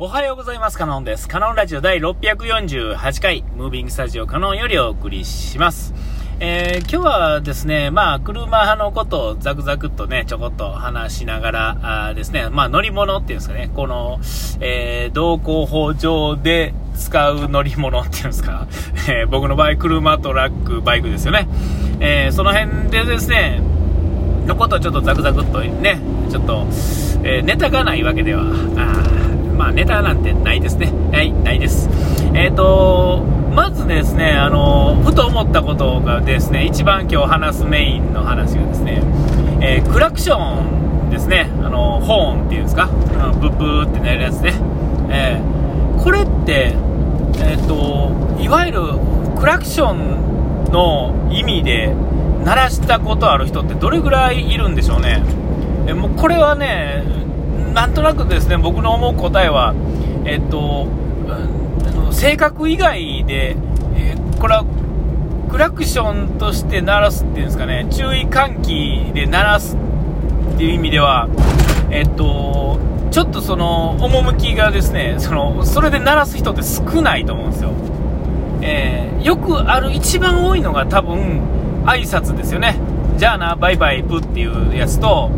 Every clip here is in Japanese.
おはようございます。カノンです。カノンラジオ第648回、ムービングスタジオカノンよりお送りします。えー、今日はですね、まあ、車派のことをザクザクっとね、ちょこっと話しながら、あですね、まあ、乗り物っていうんですかね、この、えー、道交法上で使う乗り物っていうんですか、えー僕の場合、車、トラック、バイクですよね。えーその辺でですね、のことをちょっとザクザクっとね、ちょっと、えーネタがないわけでは、まあネタなんてないですね。はい、ないです。えっ、と、まずですね、あの、ふと思ったことがですね、一番今日話すメインの話がですね、えークラクションですね、あの、ホーンっていうんですか、あのブッブーってなるやつね。えーこれって、えっ、と、いわゆるクラクションの意味で鳴らしたことある人ってどれぐらいいるんでしょうね？えもうこれはね、なんとなくですね、僕の思う答えは、えっと、うんあの性格以外で、えーこれはクラクションとして鳴らすっていうんですかね、注意喚起で鳴らすっていう意味では、えっと、ちょっとその、趣がですね、その、それで鳴らす人って少ないと思うんですよ。えーよくある、一番多いのが多分、挨拶ですよね。じゃあな、バイバイ、プっていうやつと、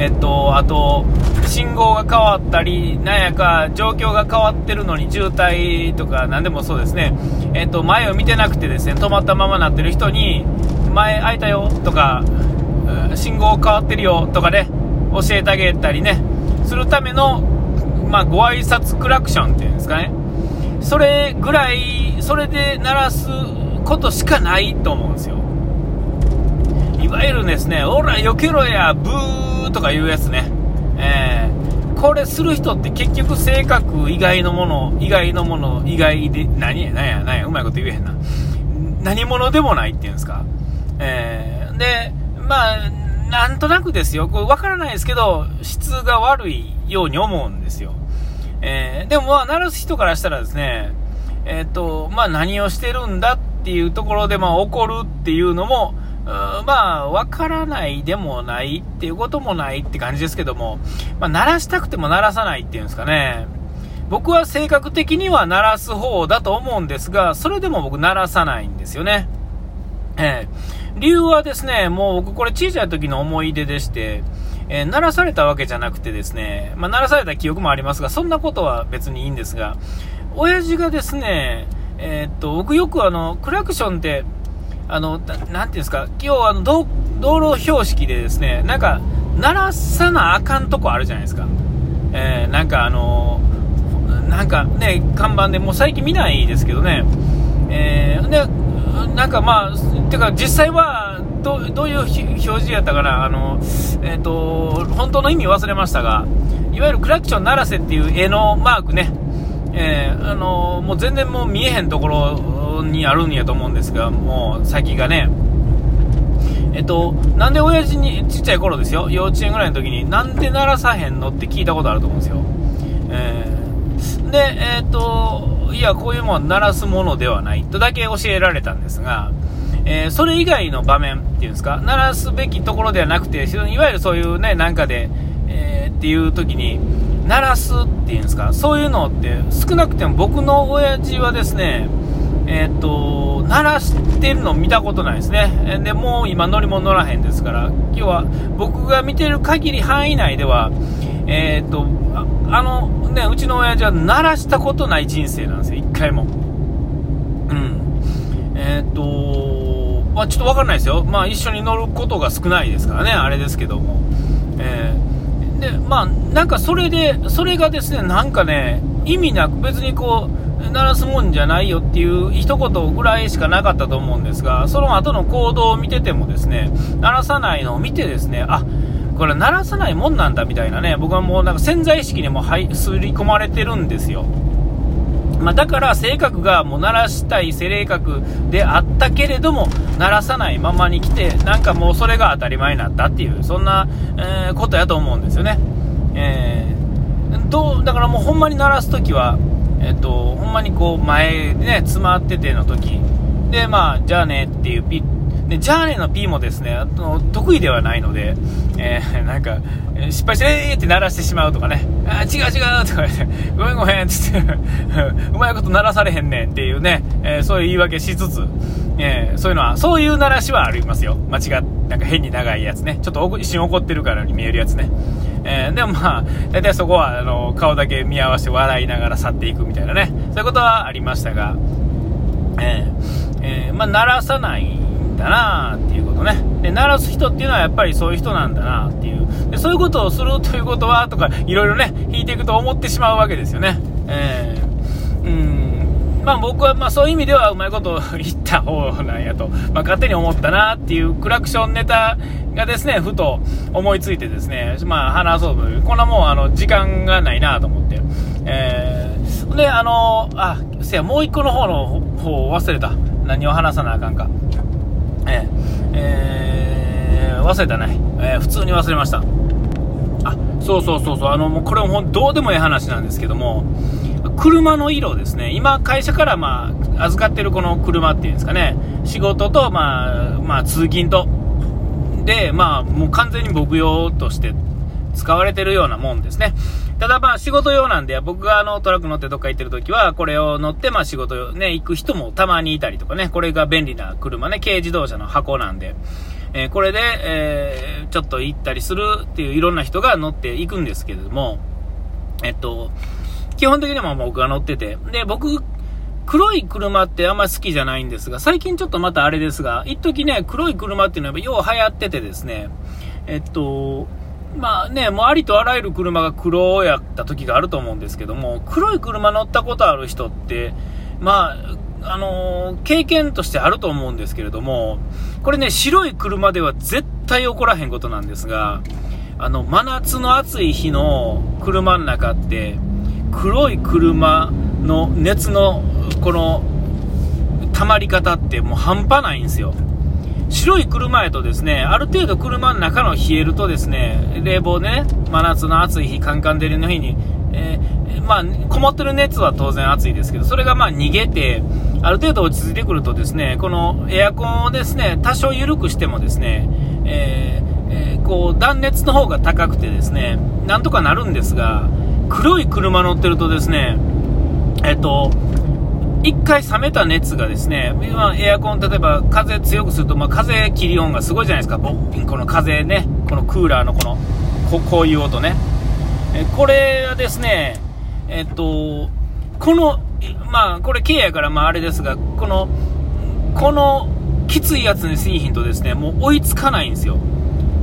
えっと、あと、信号が変わったり、なんやか状況が変わってるのに渋滞とか何でもそうですね、えっと、前を見てなくてですね、止まったままなってる人に、前開いたよとか、信号変わってるよとかね、教えてあげたりね、するための、まあ、ご挨拶クラクションっていうんですかね。それぐらい、それで鳴らすことしかないと思うんですよ。いわゆるですね、おら、避けろや、ブーとかいうやつね。えー、これする人って結局性格以外のもの、以外のもの、以外で、何や、何や、何や、うまいこと言えへんな。何者でもないっていうんですか。えー、で、まあ、なんとなくですよ、これ分からないですけど、質が悪いように思うんですよ。えーでもまあ、鳴らす人からしたらですね、えっ、と、まあ何をしてるんだっていうところで、まあ怒るっていうのも、まあ、わからないでもないっていうこともないって感じですけども、まあ、鳴らしたくても鳴らさないっていうんですかね。僕は性格的には鳴らす方だと思うんですが、それでも僕鳴らさないんですよね。えー理由はですね、もう僕これ小さい時の思い出でして、えー鳴らされたわけじゃなくてですね、まあ、鳴らされた記憶もありますが、そんなことは別にいいんですが、親父がですね、えーっと、僕よくあの、クラクションって、あの、なんていうんですか、今日あの道、路標識でですね、なんか、鳴らさなあかんとこあるじゃないですか。えーなんかあの、なんかね、看板でもう最近見ないですけどね、えーで、なんかまあ、てか実際はどどういう表示やったかな、あの、えっ、と、本当の意味忘れましたが、いわゆるクラクション鳴らせっていう絵のマークね、えーあのもう全然もう見えへんところにあるんやと思うんですが、もう先がね、えっと、なんで親父に、ちっちゃい頃ですよ、幼稚園ぐらいの時に、なんで鳴らさへんのって聞いたことあると思うんですよ。えーで、えっと、いや、こういうものは鳴らすものではないとだけ教えられたんですが、えーそれ以外の場面っていうんですか、鳴らすべきところではなくて、いわゆるそういうね、なんかで、えーっていう時に、鳴らすっていうんですか、そういうのって少なくても僕の親父はですね、えーっと、鳴らしてるの見たことないですね。で、もう今乗り物乗らへんですから、今日は僕が見てる限り範囲内では、えーっと、あの、ね、うちの親父は鳴らしたことない人生なんですよ、一回も。うん。えーっと、まあちょっとわかんないですよ。まあ一緒に乗ることが少ないですからね、あれですけども。えで、まあなんかそれで、それがですね、なんかね、意味なく別にこう、鳴らすもんじゃないよっていう一言ぐらいしかなかったと思うんですが、その後の行動を見ててもですね、鳴らさないのを見てですね、あ、これ鳴らさないもんなんだみたいなね、僕はもうなんか潜在意識にもはい刷り込まれてるんですよ。まあ、だから性格がもう鳴らしたい性格であったけれども鳴らさないままに来てなんかもうそれが当たり前になったっていうそんな、えーことやと思うんですよね、えーどうだからもうほんまに鳴らす時は、えっとほんまにこう前でね詰まってての時。でまあじゃあねっていうピで、じゃあねの P もですね、あの得意ではないので、えー、なんか、失敗して、えーって鳴らしてしまうとかね、あ、違う違うとか言って、ごめんごめんって言って、うまいこと鳴らされへんねんっていうね、えー、そういう言い訳しつつ、えー、そういうのは、そういう鳴らしはありますよ。間違っ、なんか変に長いやつね。ちょっと一瞬怒ってるからに見えるやつね。えー、でもまあ、大体そこは、あの、顔だけ見合わせて笑いながら去っていくみたいなね、そういうことはありましたが、えー、えー、まあ、鳴らさないんだなっていうことね。で、鳴らす人っていうのはやっぱりそういう人なんだなっていう。で、そういうことをするということは、とか、いろいろね、引いていくと思ってしまうわけですよね。えー、うん。まあ僕はまあそういう意味ではうまいこと言った方なんやと、まあ、勝手に思ったなっていうクラクションネタがですね、ふと思いついてですね、まあ話そうというこんなもんあの時間がないなと思って、えー、で、あの、あ、せや、もう一個の方の方を忘れた。何を話さなあかんか。えー、えー、忘れたね。えー、普通に忘れました。あ、そうそうそうそう、あの、もうこれもどうでもいい話なんですけども、車の色ですね、今、会社からまあ預かってるこの車っていうんですかね、仕事と、まあ、まあ、通勤と、で、まあ、もう完全に僕用として使われてるようなもんですね。ただまあ仕事用なんで、僕があのトラック乗ってどっか行ってる時は、これを乗ってまあ仕事ね、行く人もたまにいたりとかね、これが便利な車ね、軽自動車の箱なんで、え、これで、え、ちょっと行ったりするっていういろんな人が乗っていくんですけれども、えっと、基本的には僕が乗ってて、で、僕、黒い車ってあんま好きじゃないんですが、最近ちょっとまたあれですが、一時ね、黒い車っていうのはよう流行っててですね、えっと、まあね、もうありとあらゆる車が黒やった時があると思うんですけども、黒い車乗ったことある人って、まあ、あのー、経験としてあると思うんですけれども、これね、白い車では絶対起こらへんことなんですが、あの、真夏の暑い日の車の中って、黒い車の熱の、この、溜まり方ってもう半端ないんですよ。白い車やとですね、ある程度車の中の冷えるとですね、冷房ね、真夏の暑い日、カンカン照りの日に、えー、まあ、こもってる熱は当然暑いですけど、それがまあ逃げて、ある程度落ち着いてくるとですね、このエアコンをですね、多少緩くしてもですね、えー、えー、こう、断熱の方が高くてですね、なんとかなるんですが、黒い車乗ってるとですね、えっと、1回冷めた熱がですね、今エアコン、例えば風強くすると、まあ、風切り音がすごいじゃないですか、ボッこの風ね、このクーラーのこの、ここういう音ね。えこれはですね、えっと、この、まあ、これ、軽やから、まあ、あれですが、この、この、きついやつに製品とですね、もう追いつかないんですよ。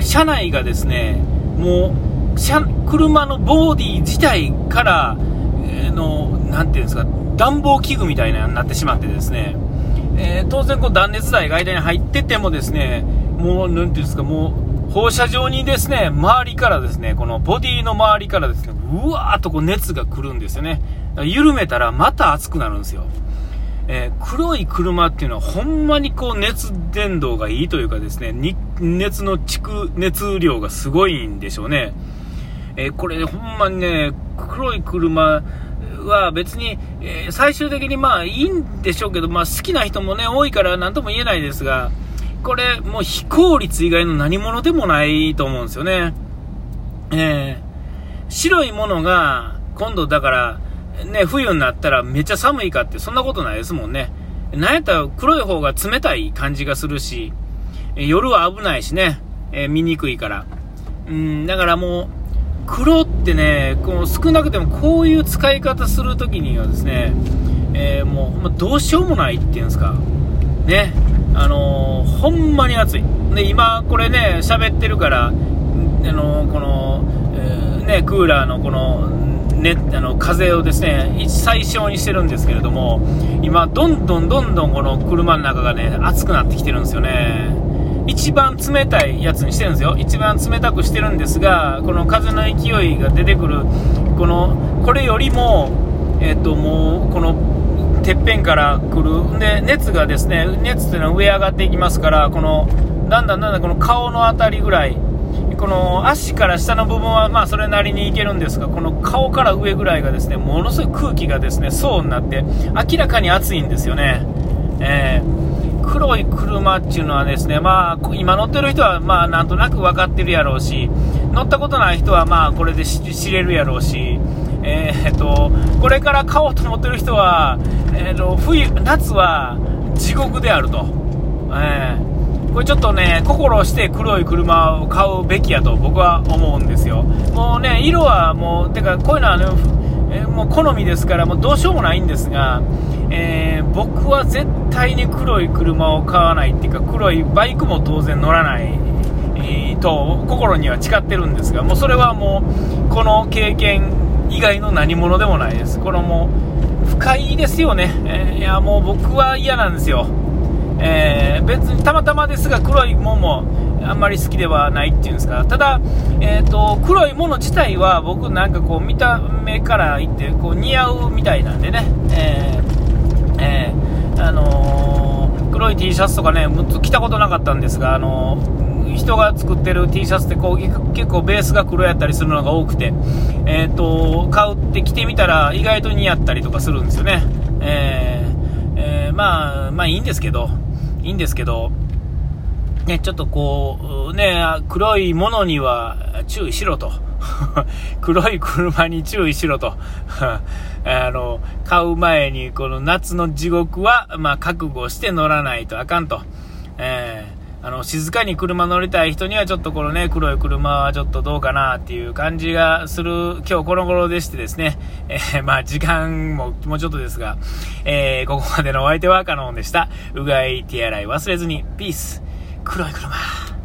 車内がですね、もう、車、車のボディ自体から、えー、の、なんていうんですか、暖房器具みたいなになってしまってですね、えー、当然こう断熱材が間に入っててもですね、もう、なんていうんですか、もう、放射状にですね、周りからですね、このボディの周りからですね、うわーっとこう熱が来るんですよね。緩めたらまた熱くなるんですよ。えー、黒い車っていうのはほんまにこう熱伝導がいいというかですね、熱の蓄熱量がすごいんでしょうね。えー、これほんまにね、黒い車、は別に、えー、最終的にまあいいんでしょうけど、まあ好きな人もね、多いから何とも言えないですが、これもう非効率以外の何者でもないと思うんですよね。えー、白いものが今度だから、ね、冬になったらめっちゃ寒いかってそんなことないですもんね。なんやったら黒い方が冷たい感じがするし、夜は危ないしね、えー、見にくいから。うん、だからもう、黒ってね、この少なくてもこういう使い方するときにはですね、えー、もうほんまどうしようもないっていうんですか、ね、あのー、ほんまに暑い。で、今これね、喋ってるから、あのー、この、えね、クーラーのこの、ね、あの風をですね最小にしてるんですけれども今、どんどんどんどんこの車の中がね暑くなってきてるんですよね。一番冷たいやつにしてるんですよ。一番冷たくしてるんですが、この風の勢いが出てくる、この、これよりも、えっ、と、もう、この、てっぺんから来る。で、熱がですね、熱っていうのは上上がっていきますから、この、だんだんだんだんこの顔の辺りぐらい、この足から下の部分はまあそれなりにいけるんですが、この顔から上ぐらいがですね、ものすごい空気がですね、層になって、明らかに暑いんですよね。えー車っていうのはですね、まあ、今乗ってる人は、まあ、なんとなく分かってるやろうし、乗ったことない人は、まあ、これで知れるやろうし、えー、っと、これから買おうと思ってる人は、えー、っと、冬、夏は地獄であると。えー、これちょっとね、心して黒い車を買うべきやと僕は思うんですよ。もうね、色はもう、てか、こういうのはね、え、もう好みですから、もうどうしようもないんですが、えー、僕は絶対に黒い車を買わないっていうか、黒いバイクも当然乗らない、えー、と心には誓ってるんですが、もうそれはもう、この経験以外の何者でもないです。これも、不快ですよね。えー、いや、もう僕は嫌なんですよ。えー、別にたまたまですが黒いもんもあんまり好きではないっていうんですか。ただ、えーと、黒いもの自体は僕なんかこう見た目から言ってこう似合うみたいなんでね、えーえー、あのー、黒い T シャツとかね着たことなかったんですが、あの人が作ってる T シャツってこう結構ベースが黒やったりするのが多くて、えーと、買うって着てみたら意外と似合ったりとかするんですよね、えー、まあまあいいんですけどいいんですけど、ね、ちょっとこう、ね、黒いものには注意しろと。黒い車に注意しろと。あの、買う前にこの夏の地獄は、まあ、覚悟して乗らないとあかんと。えー、あの、静かに車乗りたい人にはちょっとこのね、黒い車はちょっとどうかなっていう感じがする今日この頃でしてですね、えー、まあ時間ももうちょっとですが、えー、ここまでのお相手はカノンでした。うがい手洗い忘れずに、ピース。黒い車。